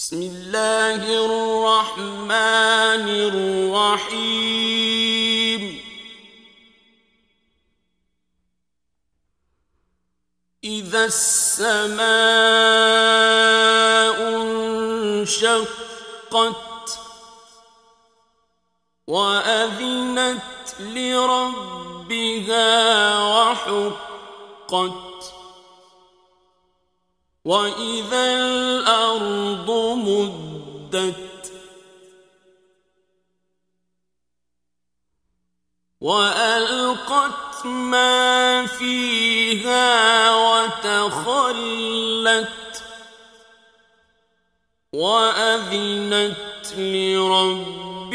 بسم الله الرحمن الرحيم. إذا السماء انشقت وأذنت لربها وحقت وإذا الأرض مدت وألقت ما فيها وتخلت وأذنت لربها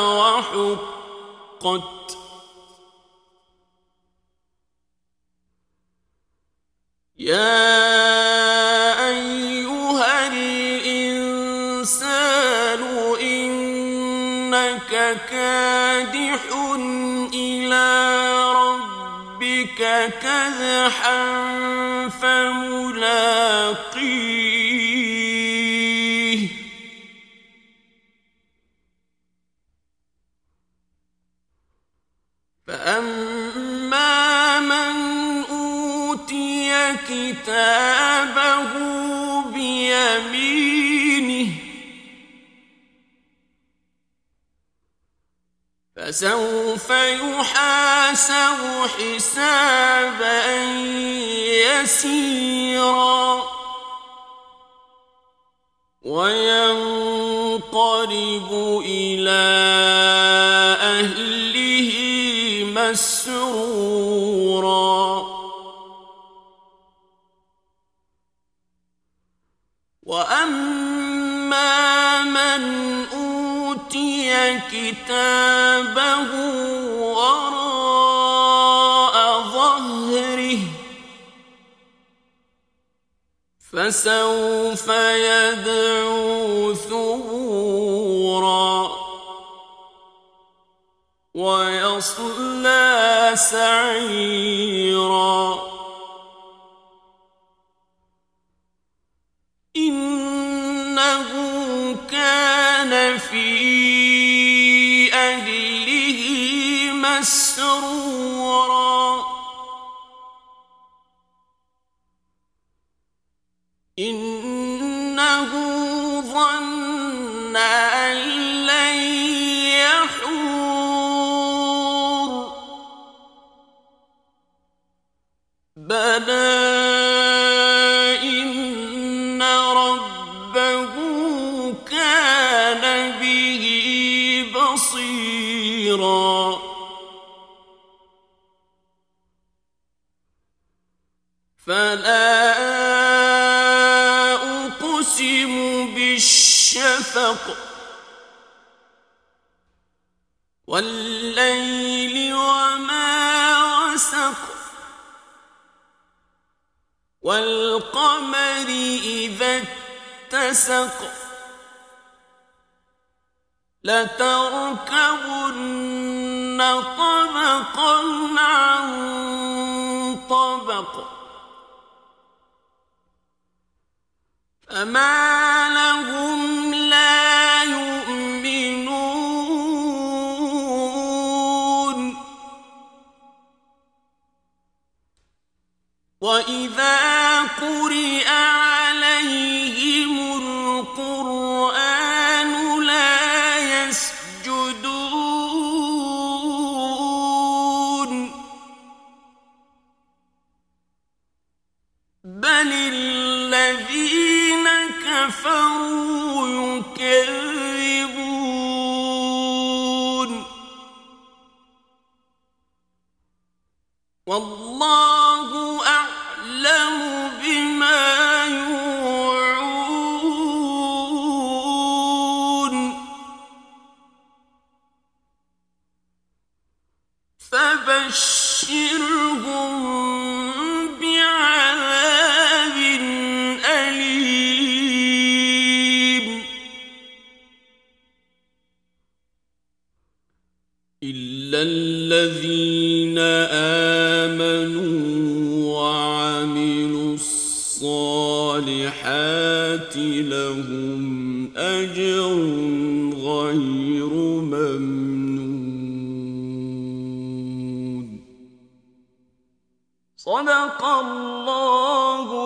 وحقت يا كادح إلى ربك كدحا فملاقيه. فأما من أوتي كتابه بيمينه فسوف يحاسب حسابا يسيرا وينقلب إلى أهله مسرورا وأما من اوتي كتابه فسوف يدعو ثبورا ويصلى سعيرا كان في أهله مسرورا. إنه ظن أن لن يحور. بلى إن ربه كان فلا بالشفق والليل وما وسق والقمر إذا اتسق لتركبن طبقا عن طبق فما لهم لا يؤمنون واذا قرئ عليهم القران لا يسجدون بل الذين كفروا والله الذين آمنوا وعملوا الصالحات لهم أجر غير ممنون. صدق الله